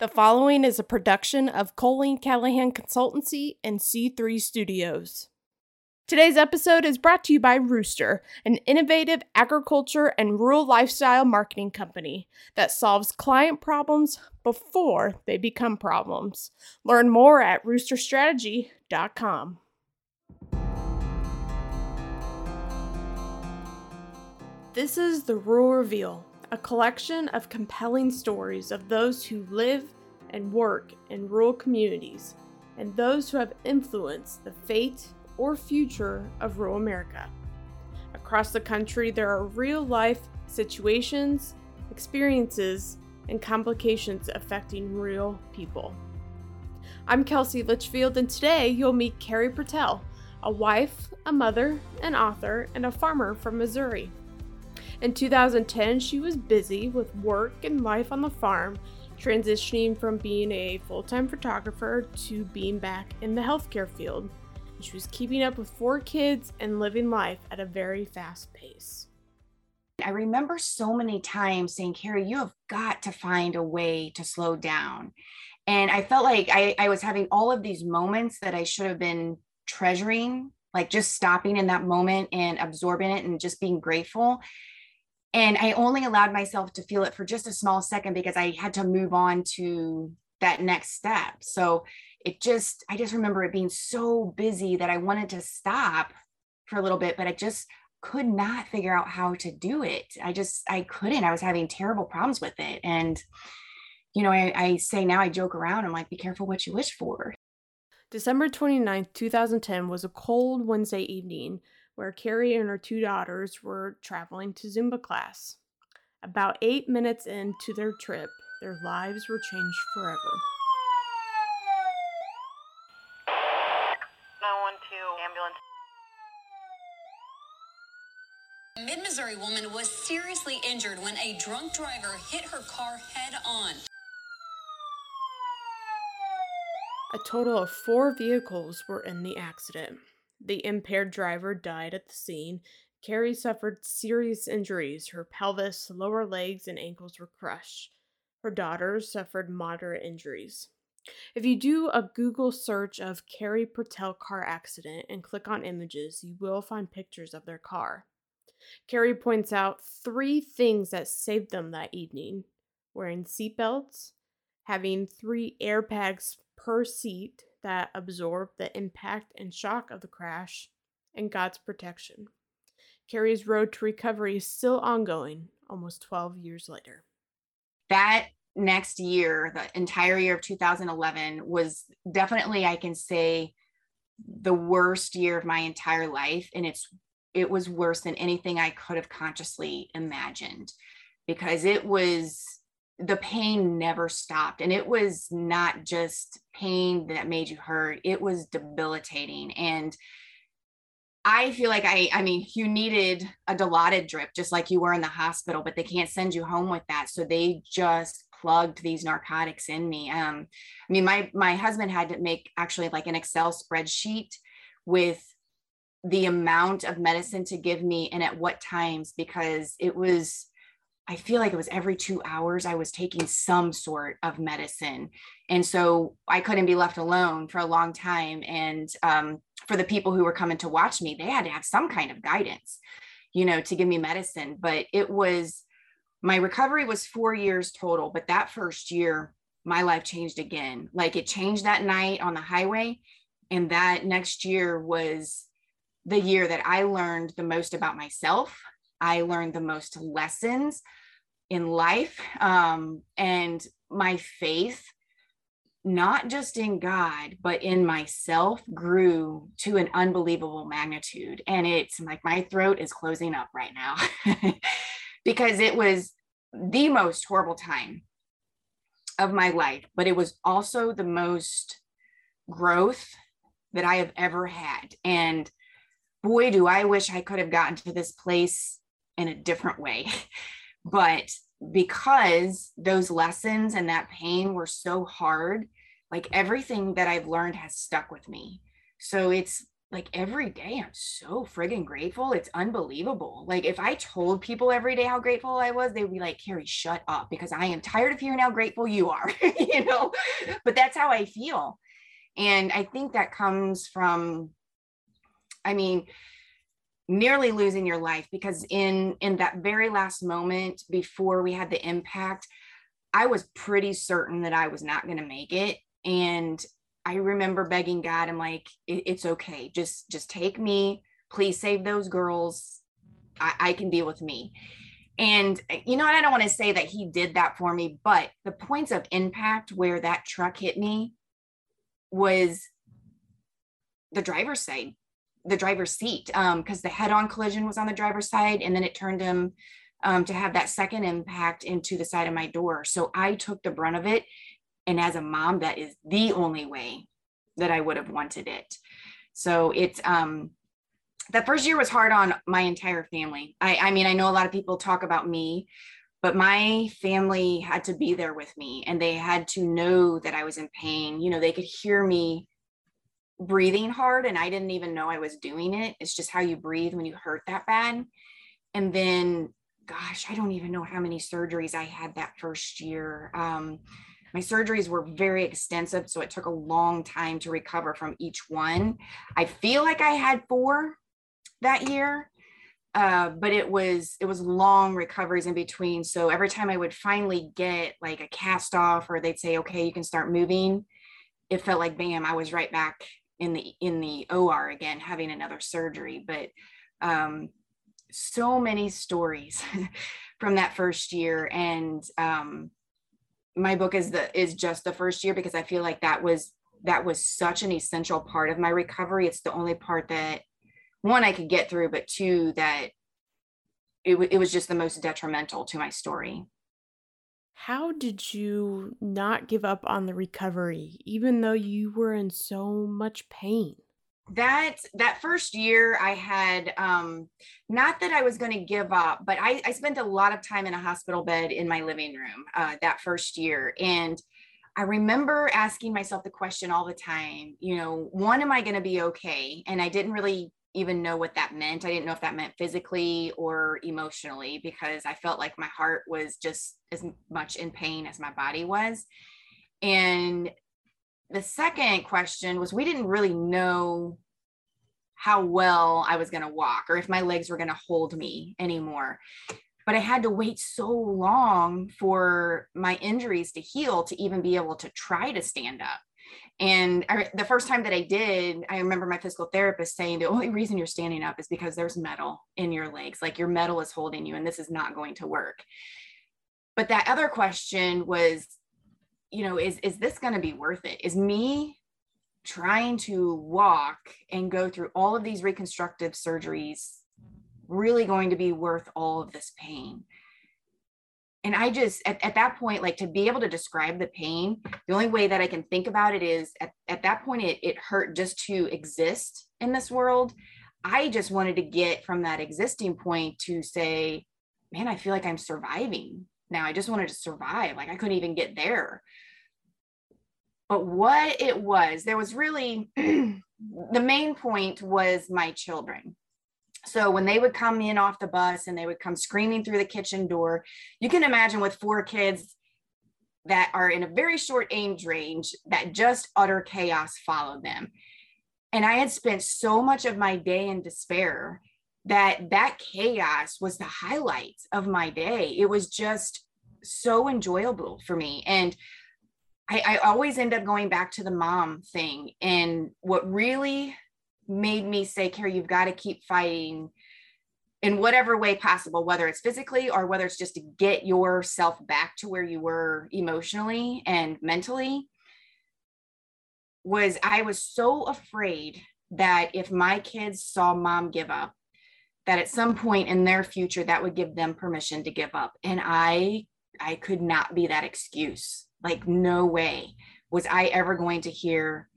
The following is a production of Colleen Callahan Consultancy and C3 Studios. Today's episode is brought to you by Rooster, an innovative agriculture and rural lifestyle marketing company that solves client problems before they become problems. Learn more at roosterstrategy.com. This is the Rural Reveal a collection of compelling stories of those who live and work in rural communities and those who have influenced the fate or future of rural America. Across the country, there are real life situations, experiences, and complications affecting real people. I'm Kelsey Litchfield, and today you'll meet Carey Portell, a wife, a mother, an author, and a farmer from Missouri. In 2010, she was busy with work and life on the farm, transitioning from being a full time photographer to being back in the healthcare field. She was keeping up with four kids and living life at a very fast pace. I remember so many times saying, Carey, you have got to find a way to slow down. And I felt like I, I was having all of these moments that I should have been treasuring, like just stopping in that moment and absorbing it and just being grateful and i only allowed myself to feel it for just a small second because i had to move on to that next step. So it just i just remember it being so busy that i wanted to stop for a little bit but i just could not figure out how to do it. I just i couldn't. I was having terrible problems with it. And you know i, I say now i joke around i'm like be careful what you wish for. December 29th 2010 was a cold wednesday evening where Carey and her two daughters were traveling to Zumba class. About eight minutes into their trip, their lives were changed forever. 912 ambulance. Mid Missouri woman was seriously injured when a drunk driver hit her car head on. A total of four vehicles were in the accident. The impaired driver died at the scene. Carey suffered serious injuries. Her pelvis, lower legs, and ankles were crushed. Her daughters suffered moderate injuries. If you do a Google search of Carey Portell car accident and click on images, you will find pictures of their car. Carey points out three things that saved them that evening wearing seatbelts, having three airbags per seat, that absorbed the impact and shock of the crash, and God's protection. Carey's road to recovery is still ongoing almost 12 years later. That next year, the entire year of 2011, was definitely, I can say, the worst year of my entire life. And it's it was worse than anything I could have consciously imagined because it was the pain never stopped and it was not just pain that made you hurt it was debilitating and i feel like i i mean you needed a dilaudid drip just like you were in the hospital but they can't send you home with that so they just plugged these narcotics in me um i mean my my husband had to make actually like an excel spreadsheet with the amount of medicine to give me and at what times because it was I feel like it was every two hours I was taking some sort of medicine. And so I couldn't be left alone for a long time. And um, for the people who were coming to watch me, they had to have some kind of guidance, you know, to give me medicine. But it was my recovery was four years total. But that first year, my life changed again. Like it changed that night on the highway. And that next year was the year that I learned the most about myself. I learned the most lessons in life um, and my faith not just in God, but in myself grew to an unbelievable magnitude. And it's like my throat is closing up right now because it was the most horrible time of my life, but it was also the most growth that I have ever had. And boy, do I wish I could have gotten to this place in a different way. But because those lessons and that pain were so hard, like everything that I've learned has stuck with me. So it's like every day I'm so friggin' grateful. It's unbelievable. Like if I told people every day how grateful I was, they would be like, Carey, shut up because I am tired of hearing how grateful you are, you know, but that's how I feel. And I think that comes from, I mean, nearly losing your life because in in that very last moment before we had the impact i was pretty certain that i was not going to make it and I remember begging God, I'm like, it's okay. Just, just take me. Please save those girls. I, I can deal with me. And, eh, you know, I don't want to say that he did that for me, but the points of impact where that truck hit me was the driver's side, the driver's seat, because um, the head on collision was on the driver's side. And then it turned him um, to have that second impact into the side of my door. So I took the brunt of it. And as a mom, that is the only way that I would have wanted it. So it's um that first year was hard on my entire family. I, I mean, I know a lot of people talk about me, but my family had to be there with me and they had to know that I was in pain. You know, they could hear me breathing hard and I didn't even know I was doing it. It's just how you breathe when you hurt that bad. And then, gosh, I don't even know how many surgeries I had that first year. Um, my surgeries were very extensive, so it took a long time to recover from each one. I feel like I had four that year, uh, but it was it was long recoveries in between. So every time I would finally get like a cast off, or they'd say, "Okay, you can start moving," it felt like bam, I was right back in the in the OR again, having another surgery. But um, so many stories from that first year, and um, my book is the is just the first year because I feel like that was that was such an essential part of my recovery. It's the only part that one I could get through, but two that it, it was just the most detrimental to my story. How did you not give up on the recovery, even though you were in so much pain? that that first year i had um not that i was going to give up but I, I spent a lot of time in a hospital bed in my living room uh, that first year and i remember asking myself the question all the time you know one am i going to be okay and i didn't really even know what that meant i didn't know if that meant physically or emotionally because i felt like my heart was just as much in pain as my body was and the second question was we didn't really know how well I was going to walk or if my legs were going to hold me anymore. But I had to wait so long for my injuries to heal to even be able to try to stand up. And I, the first time that I did, I remember my physical therapist saying the only reason you're standing up is because there's metal in your legs, like your metal is holding you, and this is not going to work. But that other question was you know is is this going to be worth it is me trying to walk and go through all of these reconstructive surgeries really going to be worth all of this pain and i just at, at that point like to be able to describe the pain the only way that i can think about it is at, at that point it, it hurt just to exist in this world. I just wanted to get from that existing point to say man i feel like i'm surviving now. I just wanted to survive. Like i couldn't even get there. But what it was, there was really the main point was my children. So when they would come in off the bus and they would come screaming through the kitchen door, you can imagine with four kids that are in a very short age range that just utter chaos followed them. And I had spent so much of my day in despair that that chaos was the highlights of my day. It was just so enjoyable for me. And I, I always end up going back to the mom thing. And what really made me say, Carey, you've got to keep fighting in whatever way possible, whether it's physically or whether it's just to get yourself back to where you were emotionally and mentally, was I was so afraid that if my kids saw mom give up, that at some point in their future that would give them permission to give up. And I I could not be that excuse. Like, no way was I ever going to hear,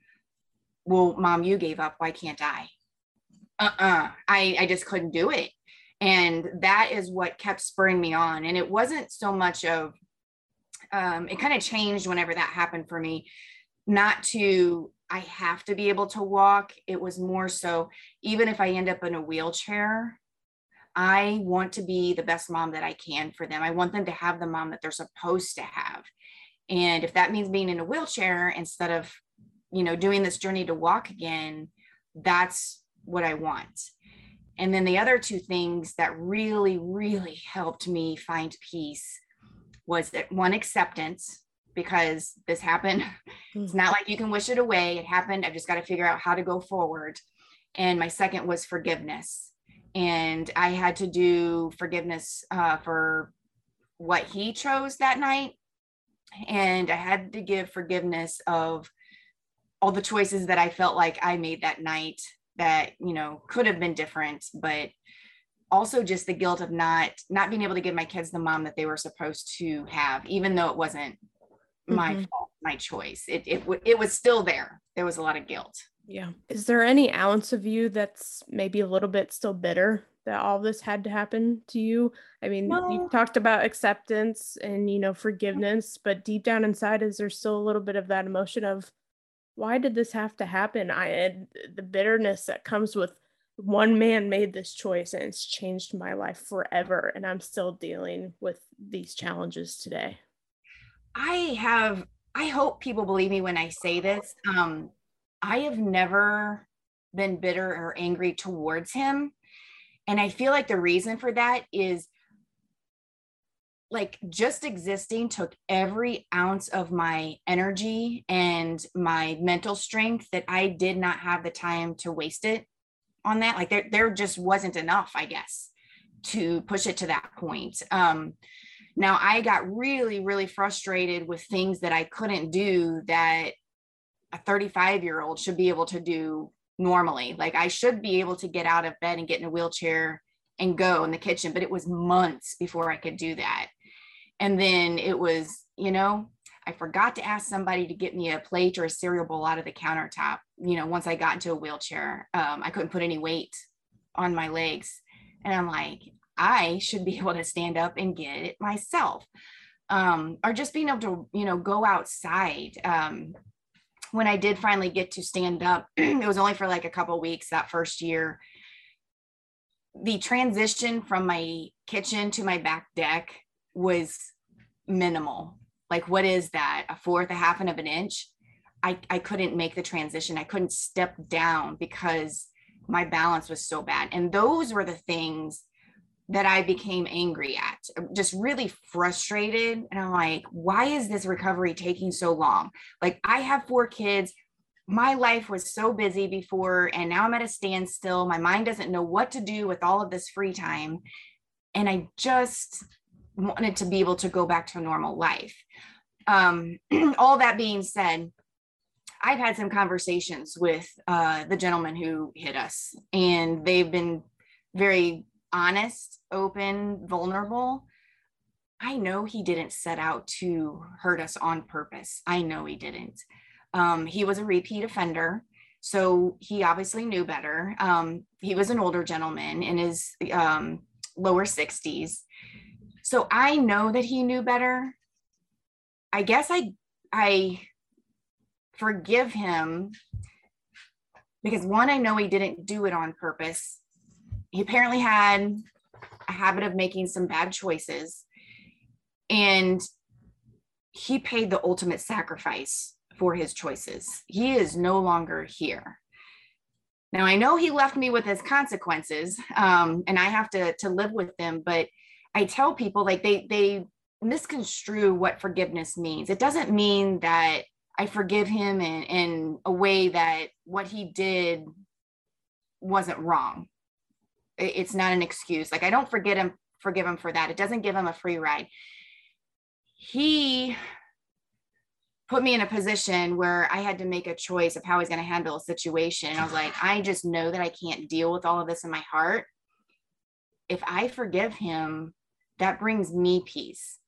well, mom, you gave up. Why can't I? Uh-uh. I, I just couldn't do it. And that is what kept spurring me on. And it wasn't so much of, um, it kind of changed whenever that happened for me, not to, I have to be able to walk. It was more so, even if I end up in a wheelchair, I want to be the best mom that I can for them. I want them to have the mom that they're supposed to have. And if that means being in a wheelchair instead of, you know, doing this journey to walk again, that's what I want. And then the other two things that really, really helped me find peace was that one acceptance because this happened. It's hmm. not like you can wish it away. It happened. I've just got to figure out how to go forward. And my second was forgiveness and I had to do forgiveness uh, for what he chose that night. And I had to give forgiveness of all the choices that I felt like I made that night that, you know, could have been different, but also just the guilt of not not being able to give my kids the mom that they were supposed to have, even though it wasn't my mm-hmm. fault, my choice. It it it was still there. There was a lot of guilt. Yeah. Is there any ounce of you that's maybe a little bit still bitter that all this had to happen to you? I mean, no. you talked about acceptance and, you know, forgiveness, but deep down inside, is there still a little bit of that emotion of why did this have to happen? I had the bitterness that comes with one man made this choice and it's changed my life forever. And I'm still dealing with these challenges today. I have, I hope people believe me when I say this. Um, I have never been bitter or angry towards him. And I feel like the reason for that is like just existing took every ounce of my energy and my mental strength that I did not have the time to waste it on that. Like there, there just wasn't enough, I guess, to push it to that point. Um, now I got really, really frustrated with things that I couldn't do that a 35 year old should be able to do normally. Like I should be able to get out of bed and get in a wheelchair and go in the kitchen, but it was months before I could do that. And then it was, you know, I forgot to ask somebody to get me a plate or a cereal bowl out of the countertop. You know, once I got into a wheelchair, um, I couldn't put any weight on my legs. And I'm like, I should be able to stand up and get it myself. Um, or just being able to, you know, go outside. Um, when I did finally get to stand up, it was only for like a couple weeks that first year. The transition from my kitchen to my back deck was minimal. Like, what is that? A fourth, a half, and of an inch? I, I couldn't make the transition. I couldn't step down because my balance was so bad. And those were the things that I became angry at, just really frustrated. And I'm like, why is this recovery taking so long? Like, I have four kids. My life was so busy before, and now I'm at a standstill. My mind doesn't know what to do with all of this free time. And I just wanted to be able to go back to a normal life. Um, all that being said, I've had some conversations with uh, the gentleman who hit us, and they've been very honest, open, vulnerable, I know he didn't set out to hurt us on purpose. I know he didn't. Um, he was a repeat offender. So he obviously knew better. Um, he was an older gentleman in his um, lower 60s. So I know that he knew better. I guess I I forgive him because one, I know he didn't do it on purpose he apparently had a habit of making some bad choices and he paid the ultimate sacrifice for his choices. He is no longer here. Now I know he left me with his consequences, um, and I have to to live with them. But I tell people like they they misconstrue what forgiveness means. It doesn't mean that I forgive him in in a way that what he did wasn't wrong it's not an excuse. Like I don't forget him, forgive him for that. It doesn't give him a free ride. He put me in a position where I had to make a choice of how he's going to handle a situation. And I was like, I just know that I can't deal with all of this in my heart. If I forgive him, that brings me peace.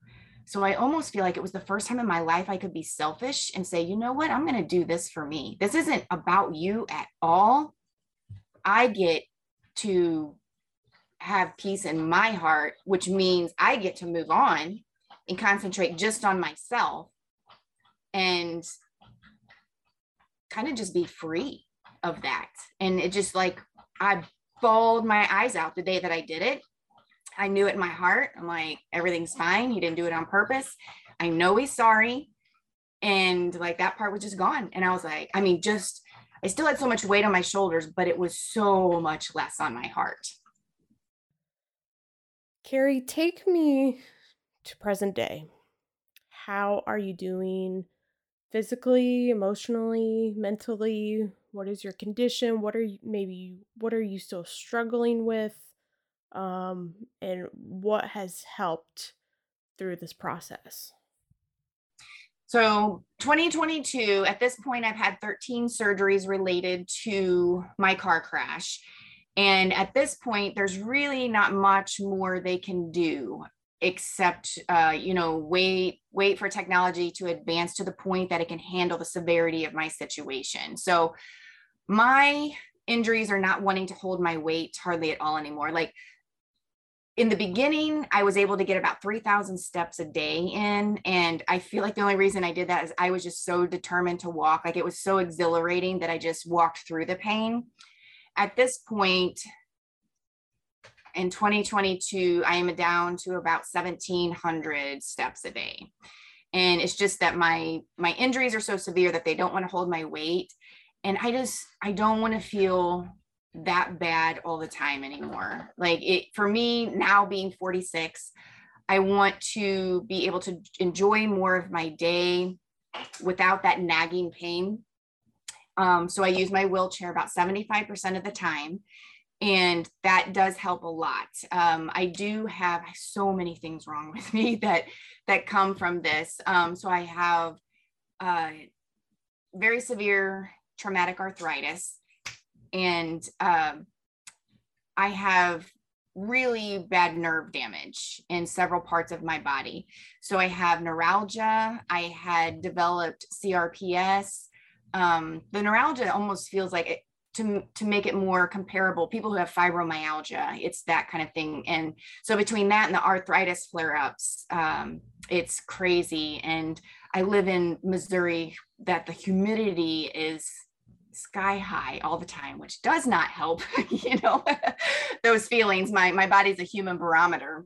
So I almost feel like it was the first time in my life I could be selfish and say, you know what, I'm going to do this for me. This isn't about you at all. I get to have peace in my heart, which means I get to move on and concentrate just on myself and kind of just be free of that. And it just like I bawled my eyes out the day that I did it. I knew it in my heart. I'm like, everything's fine. He didn't do it on purpose. I know he's sorry. And like that part was just gone. And I was like, I mean, just I still had so much weight on my shoulders, but it was so much less on my heart. Carey, take me to present day. How are you doing physically, emotionally, mentally? What is your condition? What are you maybe what are you still struggling with? Um, and what has helped through this process? So 2022, at this point, I've had 13 surgeries related to my car crash. And at this point, there's really not much more they can do except uh, you know wait wait for technology to advance to the point that it can handle the severity of my situation so my injuries are not wanting to hold my weight hardly at all anymore like in the beginning, I was able to get about 3,000 steps a day in. And I feel like the only reason I did that is I was just so determined to walk. Like it was so exhilarating that I just walked through the pain. At this point, in 2022, I am down to about 1,700 steps a day. And it's just that my my injuries are so severe that they don't want to hold my weight. And I just I don't want to feel that bad all the time anymore. Like it for me now being 46, I want to be able to enjoy more of my day without that nagging pain. Um, so I use my wheelchair about 75% of the time. And that does help a lot. Um, I do have so many things wrong with me that that come from this. Um, so I have uh, very severe traumatic arthritis and um, I have really bad nerve damage in several parts of my body. So I have neuralgia. I had developed CRPS. Um, the neuralgia almost feels like it, to, to make it more comparable, people who have fibromyalgia, it's that kind of thing. And so between that and the arthritis flare ups, um, it's crazy. And I live in Missouri that the humidity is sky high all the time, which does not help, you know, those feelings. My my body's a human barometer.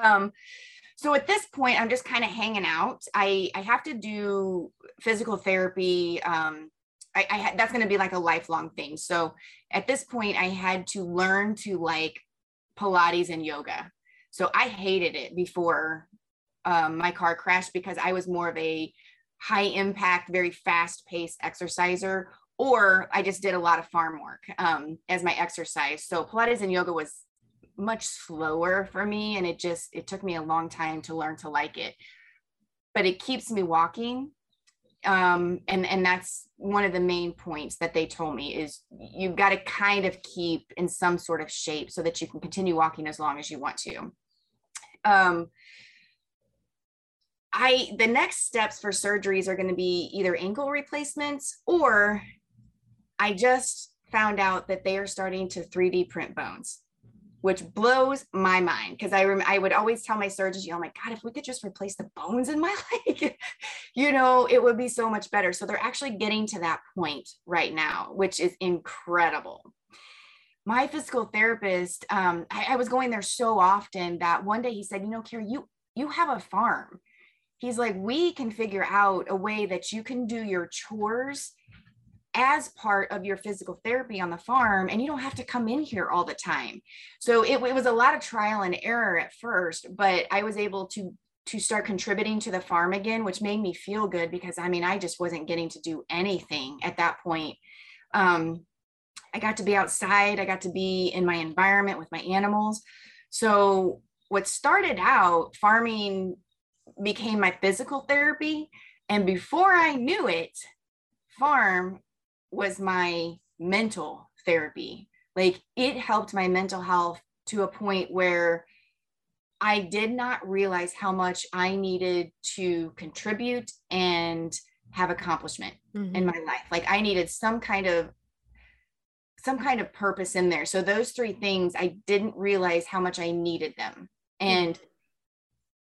Um, so at this point, I'm just kind of hanging out. I I have to do physical therapy. Um, I, I that's going to be like a lifelong thing. So at this point, I had to learn to like Pilates and yoga. So I hated it before um, my car crashed because I was more of a high impact, very fast paced exerciser or I just did a lot of farm work um, as my exercise. So Pilates and yoga was much slower for me, and it just it took me a long time to learn to like it. But it keeps me walking, um, and and that's one of the main points that they told me is you've got to kind of keep in some sort of shape so that you can continue walking as long as you want to. Um, I the next steps for surgeries are going to be either ankle replacements or I just found out that they are starting to 3D print bones, which blows my mind because I rem- I would always tell my surgeons, you know, my God, if we could just replace the bones in my leg, you know, it would be so much better. So they're actually getting to that point right now, which is incredible. My physical therapist, um, I, I was going there so often that one day he said, you know, Carey, you you have a farm. He's like, we can figure out a way that you can do your chores as part of your physical therapy on the farm and you don't have to come in here all the time. So it, it, was a lot of trial and error at first but i was able to to start contributing to the farm again which made me feel good because i mean i just wasn't getting to do anything at that point. Um, i got to be outside i got to be in my environment with my animals. So what started out farming became my physical therapy and before i knew it farm was my mental therapy. Like it helped my mental health to a point where I did not realize how much I needed to contribute and have accomplishment mm-hmm. in my life. Like I needed some kind of some kind of purpose in there. So those three things I didn't realize how much I needed them. And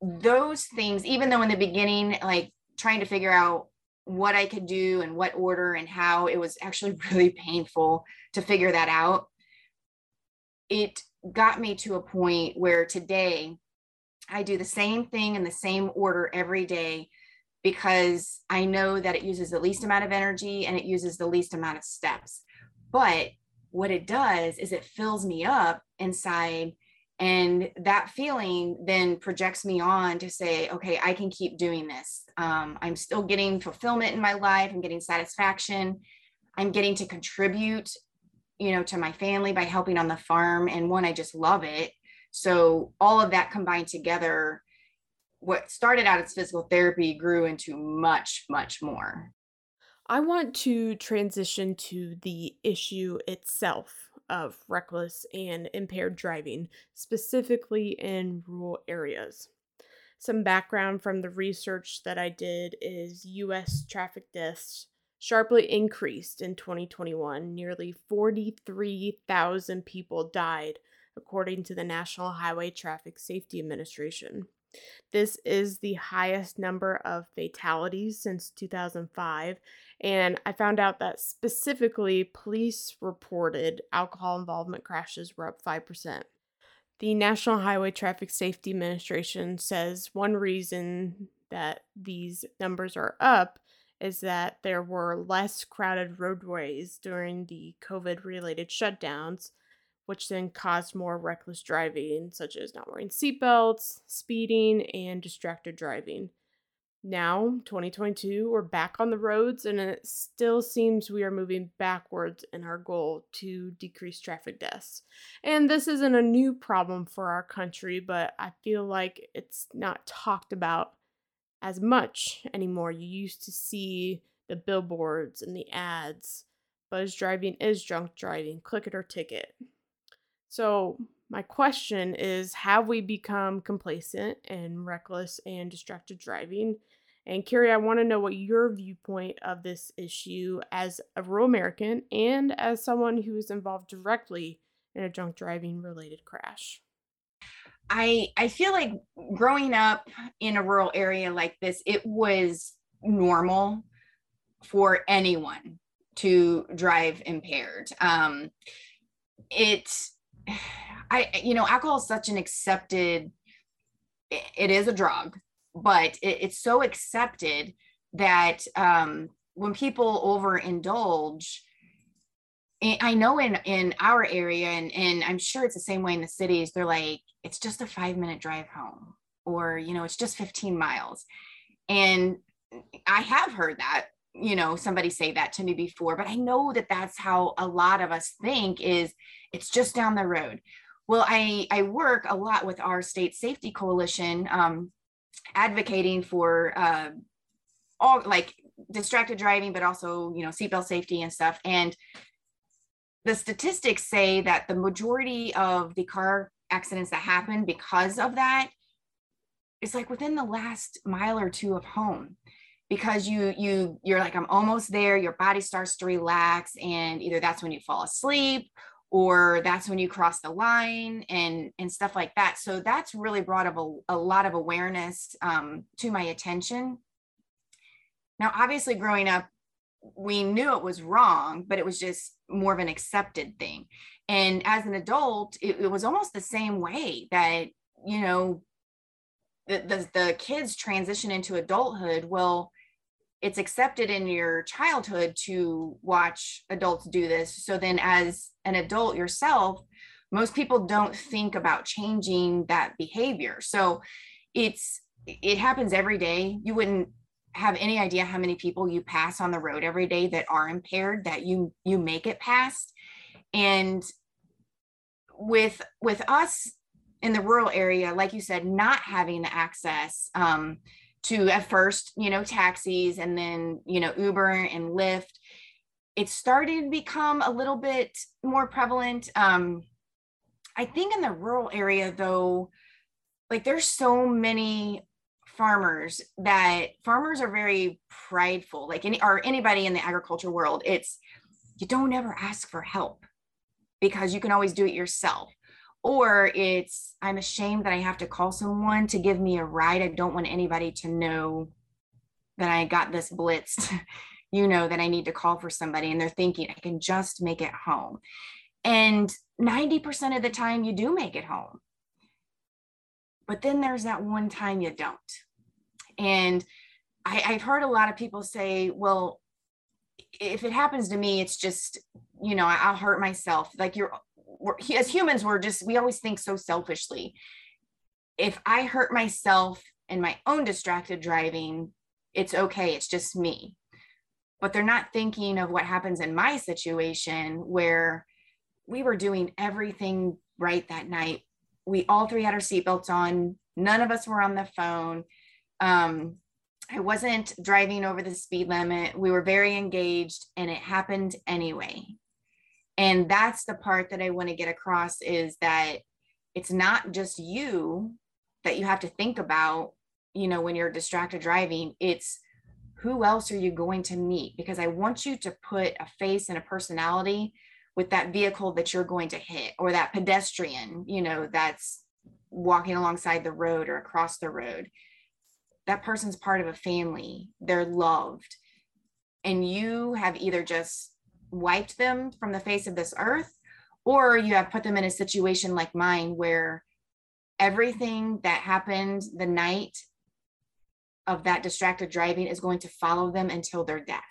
mm-hmm. those things even though in the beginning like trying to figure out what I could do and what order and how. It was actually really painful to figure that out. It got me to a point where today I do the same thing in the same order every day because I know that it uses the least amount of energy and it uses the least amount of steps. But what it does is it fills me up inside and that feeling then projects me on to say okay i can keep doing this. Um, i'm still getting fulfillment in my life. I'm getting satisfaction. I'm getting to contribute you know to my family by helping on the farm and one i just love it. So all of that combined together what started out as physical therapy grew into much much more. I want to transition to the issue itself of reckless and impaired driving, specifically in rural areas. Some background from the research that I did is US traffic deaths sharply increased in 2021. Nearly 43,000 people died, according to the National Highway Traffic Safety Administration. This is the highest number of fatalities since 2005 and I found out that specifically police reported alcohol involvement crashes were up 5%. The National Highway Traffic Safety Administration says one reason that these numbers are up is that there were less crowded roadways during the COVID related shutdowns, which then caused more reckless driving, such as not wearing seatbelts, speeding, and distracted driving. Now 2022 we're back on the roads and it still seems we are moving backwards in our goal to decrease traffic deaths. And this isn't a new problem for our country but i feel like it's not talked about as much anymore. You used to see the billboards and the ads. Buzz driving is drunk driving. Click it or ticket so my question is Have we become complacent and reckless and distracted driving? And Carey, I want to know what your viewpoint of this issue as a rural American and as someone who is involved directly in a drunk driving related crash. I I feel like growing up in a rural area like this, it was normal for anyone to drive impaired. Um, it I, you know, alcohol is such an accepted, it is a drug, but it, it's so accepted that um, when people overindulge, I know in in our area, and and I'm sure it's the same way in the cities. They're like, it's just a five minute drive home, or you know, it's just 15 miles, and I have heard that you know somebody say that to me before but i know that that's how a lot of us think is it's just down the road well, I, I work a lot with our state safety coalition, um, advocating for uh, all like distracted driving, but also, you know, seatbelt safety and stuff. And the statistics say that the majority of the car accidents that happen because of that is like within the last mile or two of home because you you you're like i'm almost there. Your body starts to relax and either that's when you fall asleep or that's when you cross the line and and stuff like that. So that's really brought up a, a lot of awareness um, to my attention. Now obviously growing up we knew it was wrong but it was just more of an accepted thing. And as an adult it, it was almost the same way that you know the, the, the kids transition into adulthood. Well it's accepted in your childhood to watch adults do this. So then, as an adult yourself, most people don't think about changing that behavior. So it's it happens every day. You wouldn't have any idea how many people you pass on the road every day that are impaired that you you make it past. And with with us in the rural area, like you said, not having the access um, to at first, you know, taxis and then, you know, Uber and Lyft. It started to become a little bit more prevalent. Um, I think in the rural area, though, like there's so many farmers that farmers are very prideful, like any or anybody in the agriculture world. It's you don't ever ask for help because you can always do it yourself or it's i'm ashamed that i have to call someone to give me a ride i don't want anybody to know that I got this blitzed, you know, that I need to call for somebody and they're thinking I can just make it home. And 90% of the time you do make it home. But then there's that one time you don't. And I, I've heard a lot of people say, well, if it happens to me, it's just, you know, I'll hurt myself. Like you're, as humans, we're just, we always think so selfishly. If I hurt myself in my own distracted driving, it's okay. It's just me. But they're not thinking of what happens in my situation where we were doing everything right that night. We all three had our seatbelts on. None of us were on the phone. Um, I wasn't driving over the speed limit. We were very engaged and it happened anyway. And that's the part that I want to get across is that it's not just you that you have to think about, you know, when you're distracted driving. It's who else are you going to meet? Because I want you to put a face and a personality with that vehicle that you're going to hit or that pedestrian, you know, that's walking alongside the road or across the road that person's part of a family, they're loved. And you have either just wiped them from the face of this earth, or you have put them in a situation like mine where everything that happened the night of that distracted driving is going to follow them until their death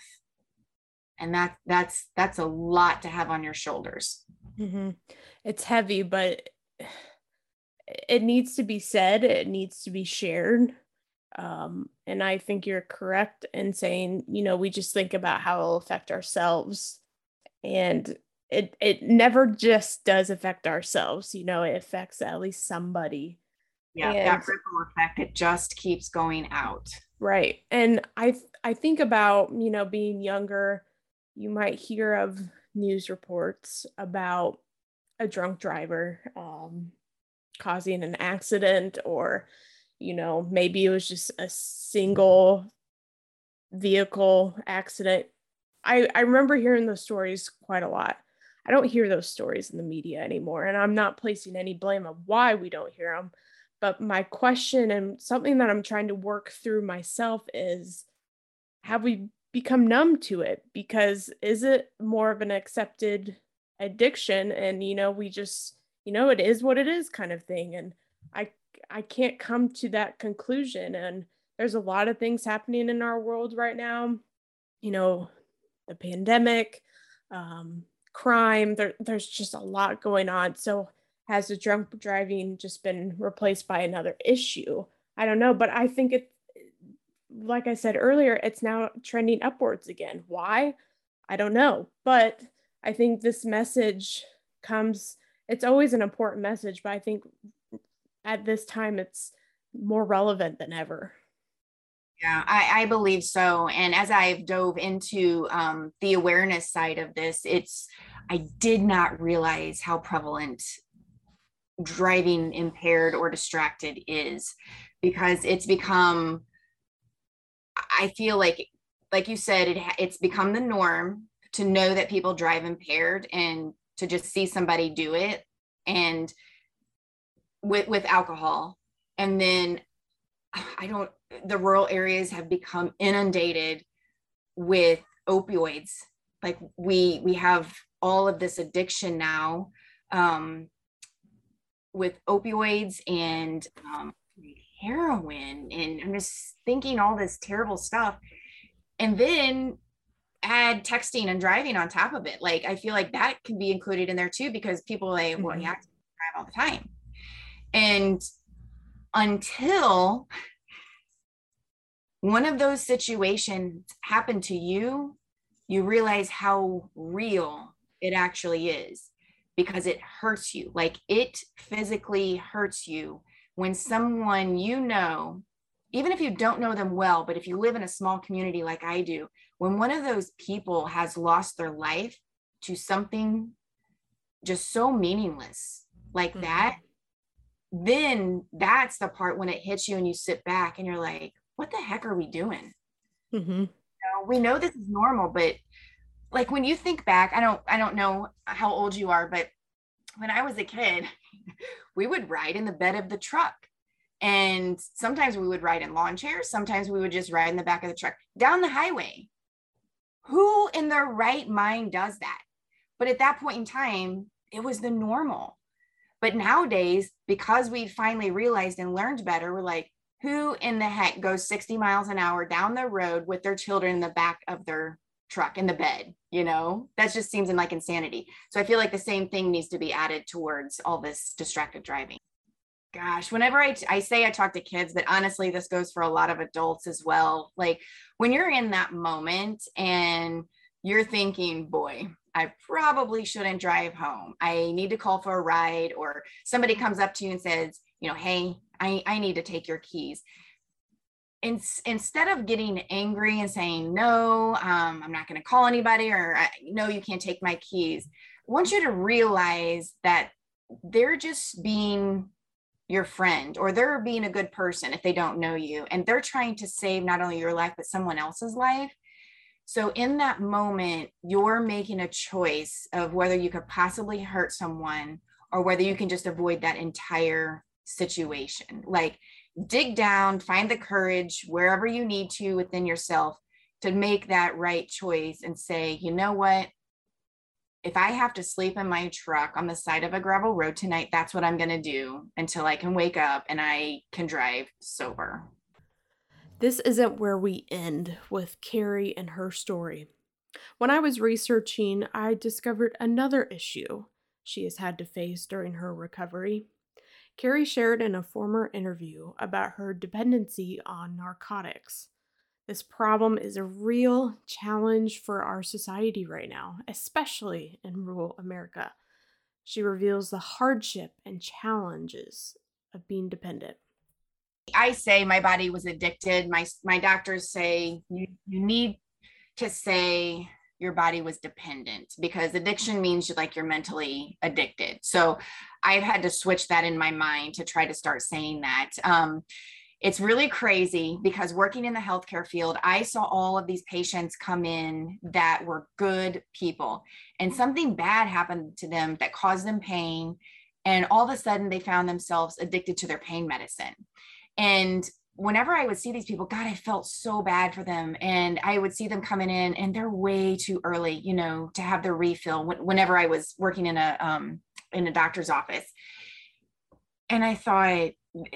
and that that's that's a lot to have on your shoulders mm-hmm. it's heavy but it needs to be said it needs to be shared um, and I think you're correct in saying, you know, we just think about how it'll affect ourselves. And it it never just does affect ourselves, you know, it affects at least somebody. Yeah, and, that ripple effect, it just keeps going out. Right. And I I think about, you know, being younger, you might hear of news reports about a drunk driver um, causing an accident or you know, maybe it was just a single vehicle accident. I, I remember hearing those stories quite a lot. I don't hear those stories in the media anymore, and I'm not placing any blame on why we don't hear them. But my question and something that I'm trying to work through myself is have we become numb to it? Because is it more of an accepted addiction? And, you know, we just, you know, it is what it is kind of thing. And I I can't come to that conclusion. And there's a lot of things happening in our world right now. You know, the pandemic, um, crime. There, there's just a lot going on. So has the drunk driving just been replaced by another issue? I don't know, but I think it, like I said earlier, it's now trending upwards again. Why? I don't know, but I think this message comes. It's always an important message, but I think at this time it's more relevant than ever. Yeah, I, I believe so. And as I've dove into um, the awareness side of this, it's I did not realize how prevalent driving impaired or distracted is because it's become i feel like like you said it it's become the norm to know that people drive impaired and to just see somebody do it and with with alcohol and then i don't the rural areas have become inundated with opioids. Like we we have all of this addiction now um, with opioids and um, heroin and i'm just thinking all this terrible stuff. And then add texting and driving on top of it. Like i feel like that can be included in there too because people like mm-hmm. well you have to drive all the time. And until one of those situations happened to you, you realize how real it actually is because it hurts you. Like it physically hurts you when someone you know, even if you don't know them well, but if you live in a small community like I do, when one of those people has lost their life to something just so meaningless like mm-hmm. that, then that's the part when it hits you and you sit back and you're like, what the heck are we doing? Mm-hmm. You know, we know this is normal, but like when you think back, I don't, I don't know how old you are, but when I was a kid, we would ride in the bed of the truck And sometimes we would ride in lawn chairs, sometimes we would just ride in the back of the truck down the highway. Who in their right mind does that? But at that point in time, it was the normal. But nowadays, because we finally realized and learned better, we're like, who in the heck goes 60 miles an hour down the road with their children in the back of their truck in the bed? You know, that just seems like insanity. So I feel like the same thing needs to be added towards all this distracted driving. Gosh, whenever I, I say I talk to kids, but honestly, this goes for a lot of adults as well. Like when you're in that moment and you're thinking, boy, I probably shouldn't drive home. I need to call for a ride, or somebody comes up to you and says, you know, hey, I, I need to take your keys. In, instead of getting angry and saying, no, um, I'm not going to call anybody, or no, you can't take my keys, I want you to realize that they're just being your friend or they're being a good person if they don't know you and they're trying to save not only your life but someone else's life so, in that moment, you're making a choice of whether you could possibly hurt someone or whether you can just avoid that entire situation. Like, dig down, find the courage wherever you need to within yourself to make that right choice and say, you know what? If I have to sleep in my truck on the side of a gravel road tonight, that's what I'm going to do until I can wake up and I can drive sober. This isn't where we end with Carey and her story. When I was researching, I discovered another issue she has had to face during her recovery. Carey shared in a former interview about her dependency on narcotics. This problem is a real challenge for our society right now, especially in rural America. She reveals the hardship and challenges of being dependent. I say my body was addicted. My my doctors say you you need to say your body was dependent because addiction means you like you're mentally addicted. So I've had to switch that in my mind to try to start saying that. Um, it's really crazy because working in the healthcare field, I saw all of these patients come in that were good people, and something bad happened to them that caused them pain. And all of a sudden, they found themselves addicted to their pain medicine. And whenever I would see these people, God, I felt so bad for them. And I would see them coming in and they're way too early, you know, to have their refill whenever I was working in a, um, in a doctor's office. And I thought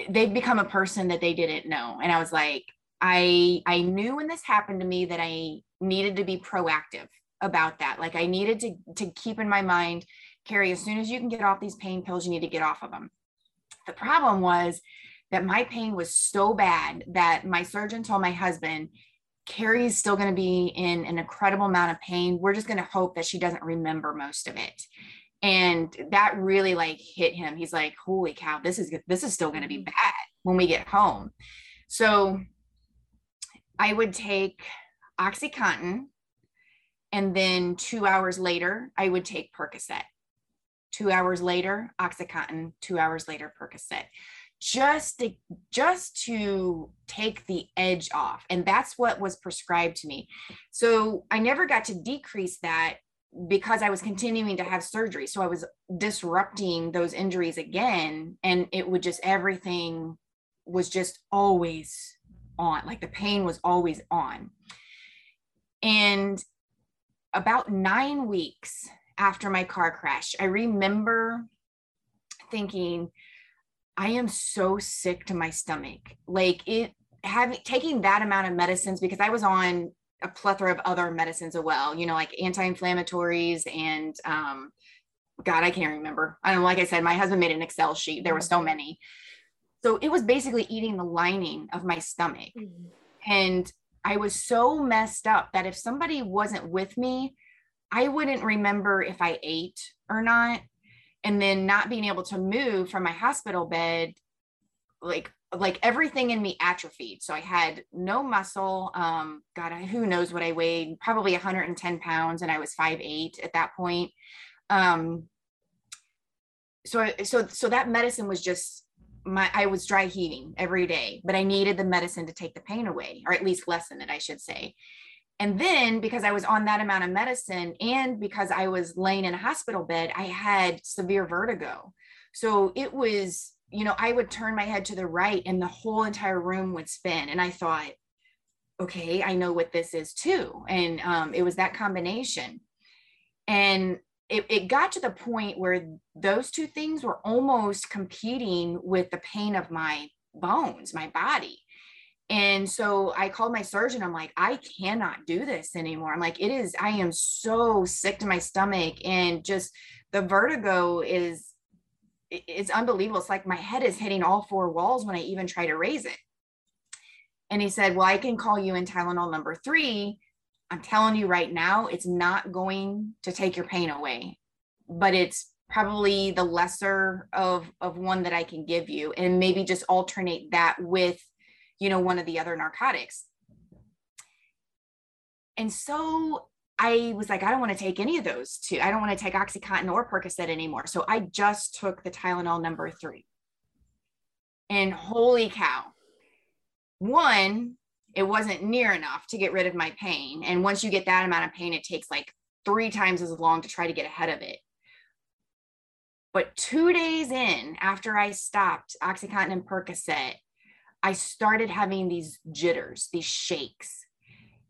they'd become a person that they didn't know. And I was like, I, I knew when this happened to me that I needed to be proactive about that. Like I needed to, to keep in my mind, Carey, as soon as you can get off these pain pills, you need to get off of them. The problem was that my pain was so bad that my surgeon told my husband, Carey's still going to be in an incredible amount of pain. We're just going to hope that she doesn't remember most of it. And that really like hit him. He's like, holy cow, this is this is still going to be mm-hmm. bad when we get home. So I would take Oxycontin and then two hours later, I would take Percocet. Two hours later, Oxycontin, two hours later, Percocet just to just to take the edge off. And that's what was prescribed to me. So i never got to decrease that because i was continuing to have surgery. So i was disrupting those injuries again and it would just everything was just always on like the pain was always on. And about 9 weeks after my car crash i remember thinking I am so sick to my stomach. Like it having taking that amount of medicines because I was on a plethora of other medicines as well, you know, like anti-inflammatories and um God, I can't remember. I don't like I said, my husband made an Excel sheet. There were so many. So it was basically eating the lining of my stomach. Mm-hmm. And I was so messed up that if somebody wasn't with me, I wouldn't remember if I ate or not and then not being able to move from my hospital bed like like everything in me atrophied. So i had no muscle um god I, who knows what i weighed probably 110 pounds and i was five eight at that point. Um so so so that medicine was just my i was dry heaving every day but i needed the medicine to take the pain away or at least lessen it i should say and then because I was on that amount of medicine and because I was laying in a hospital bed, I had severe vertigo. So it was you know, I would turn my head to the right and the whole entire room would spin. And I thought, okay, I know what this is too. And um, it was that combination. And it, it got to the point where those two things were almost competing with the pain of my bones, my body. And so I called my surgeon. I'm like, I cannot do this anymore. I'm like, it is, I am so sick to my stomach. And just the vertigo is, it's unbelievable. It's like my head is hitting all four walls when I even try to raise it. And he said, Well, I can call you in Tylenol number three. I'm telling you right now, it's not going to take your pain away, but it's probably the lesser of of one that I can give you and maybe just alternate that with you know one of the other narcotics. And so I was like, I don't want to take any of those two. I don't want to take Oxycontin or Percocet anymore. So I just took the Tylenol number three. And holy cow. One, it wasn't near enough to get rid of my pain. And once you get that amount of pain, it takes like three times as long to try to get ahead of it. But two days in, after I stopped Oxycontin and Percocet, I started having these jitters, these shakes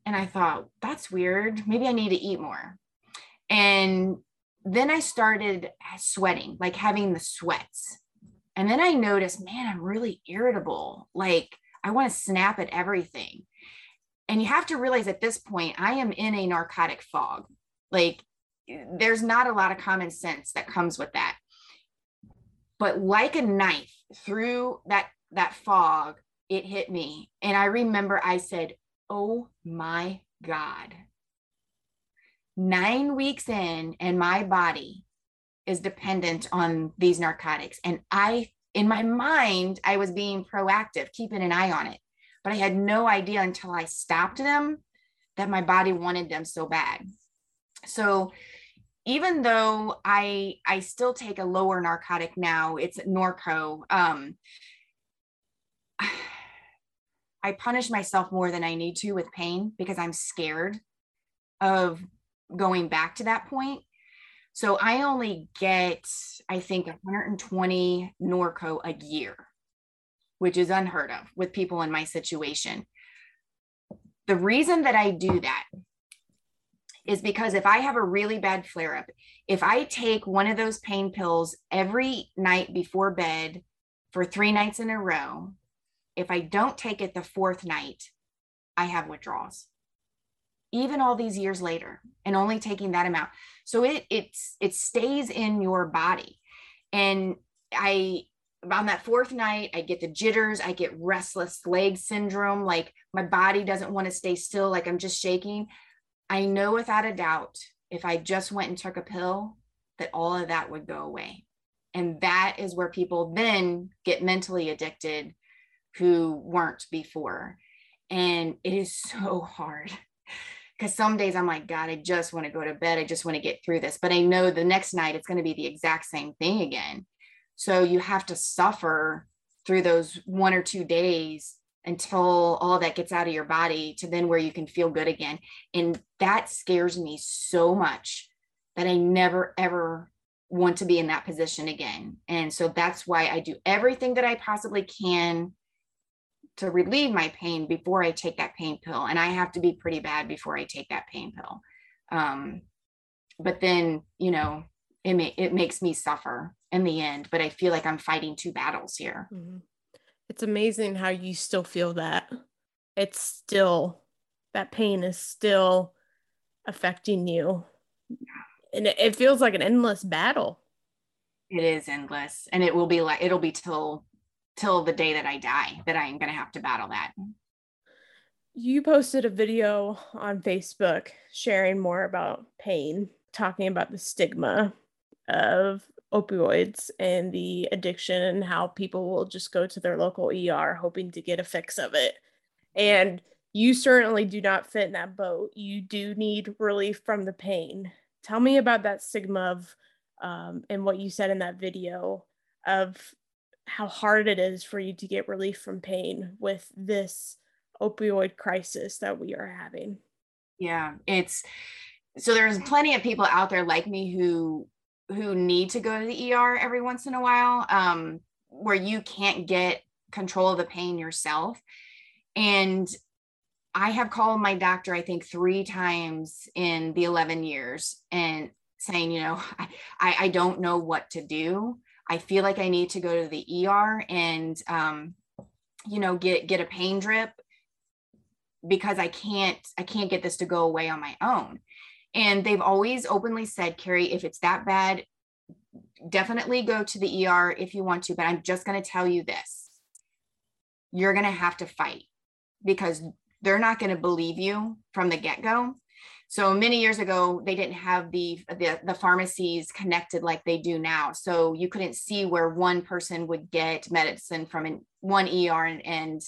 and I thought, that's weird. Maybe I need to eat more. And then I started sweating, like having the sweats. And then I noticed, man, I'm really irritable. Like I want to snap at everything. And you have to realize at this point, I am in a narcotic fog. Like there's not a lot of common sense that comes with that. But like a knife through that that fog, it hit me. And I remember I said, oh my God. Nine weeks in, and my body is dependent on these narcotics. And I, in my mind, I was being proactive, keeping an eye on it. But I had no idea until I stopped them that my body wanted them so bad. So even though I I still take a lower narcotic now, it's Norco. Um, I punish myself more than I need to with pain because I'm scared of going back to that point. So I only get, I think, 120 Norco a year, which is unheard of with people in my situation. The reason that I do that is because if I have a really bad flare up, if I take one of those pain pills every night before bed for three nights in a row, if I don't take it the fourth night, I have withdrawals. Even all these years later, and only taking that amount. So it it's it stays in your body. And I on that fourth night, I get the jitters, I get restless leg syndrome, like my body doesn't want to stay still, like I'm just shaking. I know without a doubt, if I just went and took a pill, that all of that would go away. And that is where people then get mentally addicted who weren't before. And it is so hard because some days I'm like, God, I just want to go to bed. I just want to get through this. But I know the next night it's going to be the exact same thing again. So you have to suffer through those one or two days until all that gets out of your body to then where you can feel good again. And that scares me so much that I never ever want to be in that position again. And so that's why I do everything that I possibly can to relieve my pain before I take that pain pill. And I have to be pretty bad before I take that pain pill. Um, but then, you know, it, ma- it makes me suffer in the end, but I feel like I'm fighting two battles here. Mm-hmm. It's amazing how you still feel that. It's still, that pain is still affecting you. And it, it feels like an endless battle. It is endless. And it will be like, it'll be till till the day that I die that I'm going to have to battle that. You posted a video on Facebook sharing more about pain, talking about the stigma of opioids and the addiction and how people will just go to their local ER hoping to get a fix of it. And you certainly do not fit in that boat. You do need relief from the pain. Tell me about that stigma of um, and what you said in that video of how hard it is for you to get relief from pain with this opioid crisis that we are having. Yeah, it's so there's plenty of people out there like me who who need to go to the ER every once in a while. Um, where you can't get control of the pain yourself. And I have called my doctor, I think, three times in the 11 years and saying, you know, I, I don't know what to do. I feel like I need to go to the ER and, um, you know, get, get a pain drip because I can't, I can't get this to go away on my own. And they've always openly said, Carey, if it's that bad, definitely go to the ER if you want to. But I'm just going to tell you this you're going to have to fight because they're not going to believe you from the get go. So many years ago, they didn't have the, the, the pharmacies connected like they do now. So you couldn't see where one person would get medicine from an, one ER and, and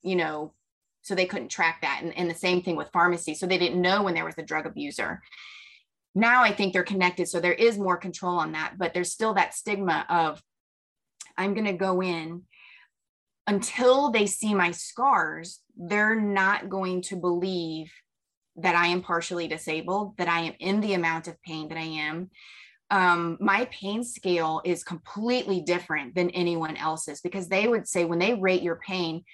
you know so they couldn't track that. And, and the same thing with pharmacy. So they didn't know when there was a drug abuser. Now i think they're connected. So there is more control on that but there's still that stigma of i'm going to go in. Until they see my scars they're not going to believe that i am partially disabled that i am in the amount of pain that i am um, my pain scale is completely different than anyone else's because they would say when they rate your pain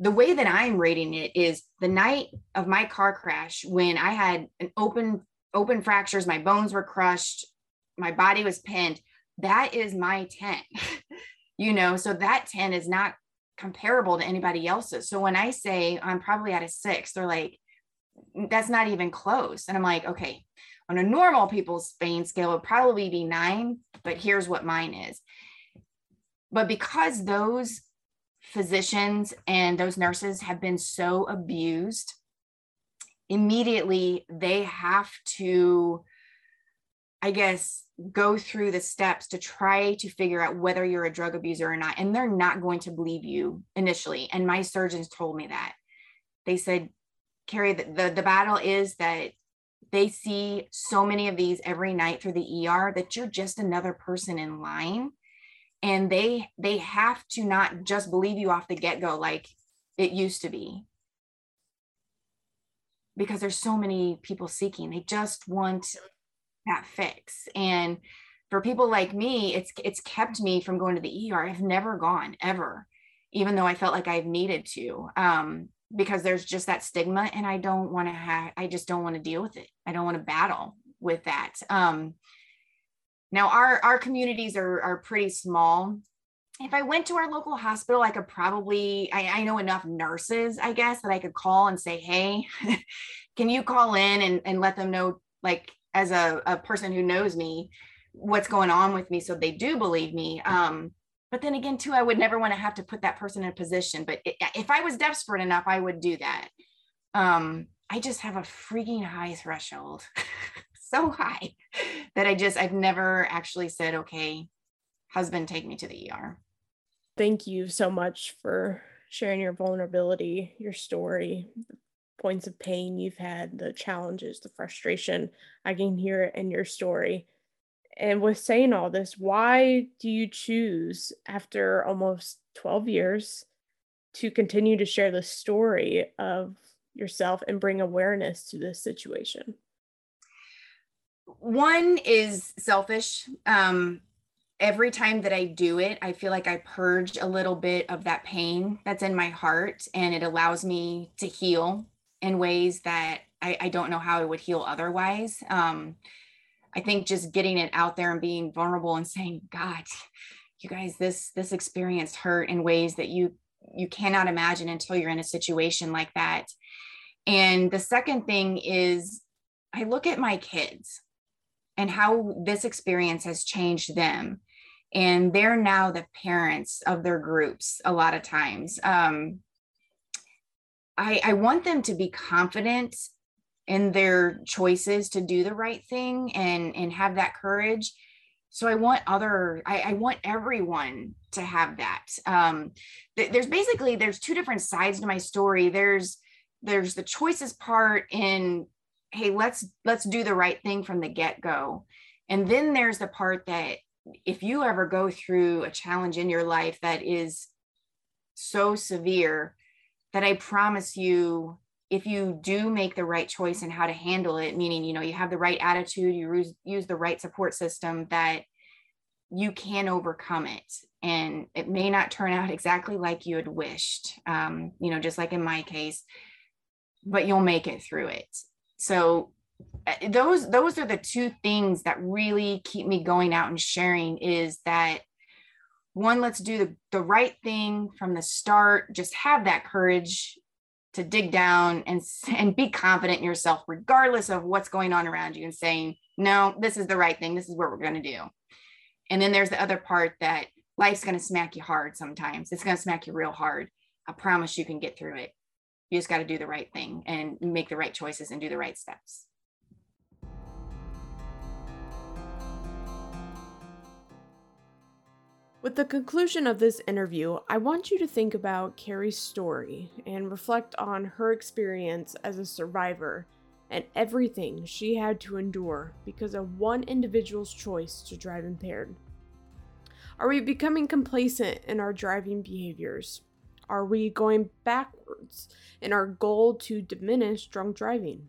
the way that I'm rating it is the night of my car crash when I had an open open fractures, my bones were crushed, my body was pinned. That is my 10. you know, so that 10 is not comparable to anybody else's. So when I say I'm probably at a 6, they're like that's not even close. And I'm like, okay, on a normal people's pain scale it would probably be 9, but here's what mine is. But because those physicians and those nurses have been so abused immediately they have to i guess go through the steps to try to figure out whether you're a drug abuser or not and they're not going to believe you initially and my surgeons told me that they said Carey the, the, the battle is that they see so many of these every night through the er that you're just another person in line. And they they have to not just believe you off the get-go like it used to be. Because there's so many people seeking. They just want that fix. And for people like me it's it's kept me from going to the er i've never gone ever even though i felt like i've needed to. Um, because there's just that stigma and i don't want to have i just don't want to deal with it. I don't want to battle with that. Um, now our our communities are are pretty small. If I went to our local hospital, I could probably I, I know enough nurses, I guess, that I could call and say, hey, can you call in and, and let them know like as a, a person who knows me what's going on with me? So they do believe me. Um but then again too i would never want to have to put that person in a position but it, if i was desperate enough i would do that um i just have a freaking high threshold so high that I just, I've never actually said, okay, husband, take me to the ER. Thank you so much for sharing your vulnerability, your story, points of pain you've had, the challenges, the frustration. I can hear it in your story. And with saying all this, why do you choose, after almost 12 years, to continue to share the story of yourself and bring awareness to this situation? one is selfish um every time that i do it i feel like i purge a little bit of that pain that's in my heart and it allows me to heal in ways that i, I don't know how i would heal otherwise um i think just getting it out there and being vulnerable and saying god you guys this this experience hurt in ways that you you cannot imagine until you're in a situation like that. And the second thing is i look at my kids and how this experience has changed them. And they're now the parents of their groups a lot of times. Um, I, I want them to be confident in their choices to do the right thing and and have that courage. So i want other i, I want everyone to have that. Um, th- there's basically there's two different sides to my story. There's there's the choices part in hey let's let's do the right thing from the get-go. And then there's the part that if you ever go through a challenge in your life that is so severe that i promise you if you do make the right choice and how to handle it meaning you know you have the right attitude you use, use the right support system that you can overcome it. And it may not turn out exactly like you had wished um, you know just like in my case but you'll make it through it. So uh, those those are the two things that really keep me going out and sharing is that one let's do the, the right thing from the start just have that courage to dig down and and be confident in yourself regardless of what's going on around you and saying no this is the right thing. This is what we're going to do. And then there's the other part that life's going to smack you hard sometimes. It's going to smack you real hard. I promise you can get through it. You just got to do the right thing and make the right choices and do the right steps With the conclusion of this interview, I want you to think about Carey's story and reflect on her experience as a survivor and everything she had to endure because of one individual's choice to drive impaired. Are we becoming complacent in our driving behaviors? Are we going backwards in our goal to diminish drunk driving?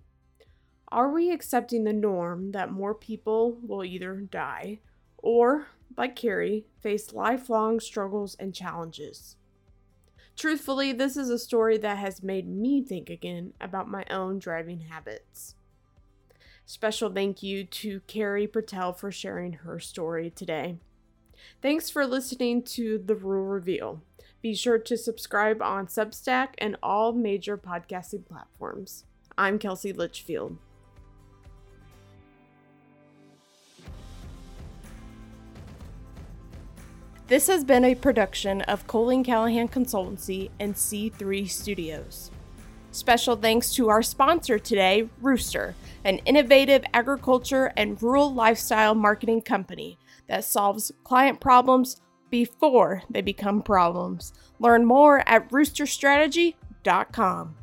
Are we accepting the norm that more people will either die or like Carey, face lifelong struggles and challenges. Truthfully, this is a story that has made me think again about my own driving habits. Special thank you to Carey Portell for sharing her story today. Thanks for listening to The Rural Reveal. Be sure to subscribe on Substack and all major podcasting platforms. I'm Kelsey Litchfield. This has been a production of Colleen Callahan Consultancy and C3 Studios. Special thanks to our sponsor today, Rooster, an innovative agriculture and rural lifestyle marketing company that solves client problems before they become problems. Learn more at roosterstrategy.com.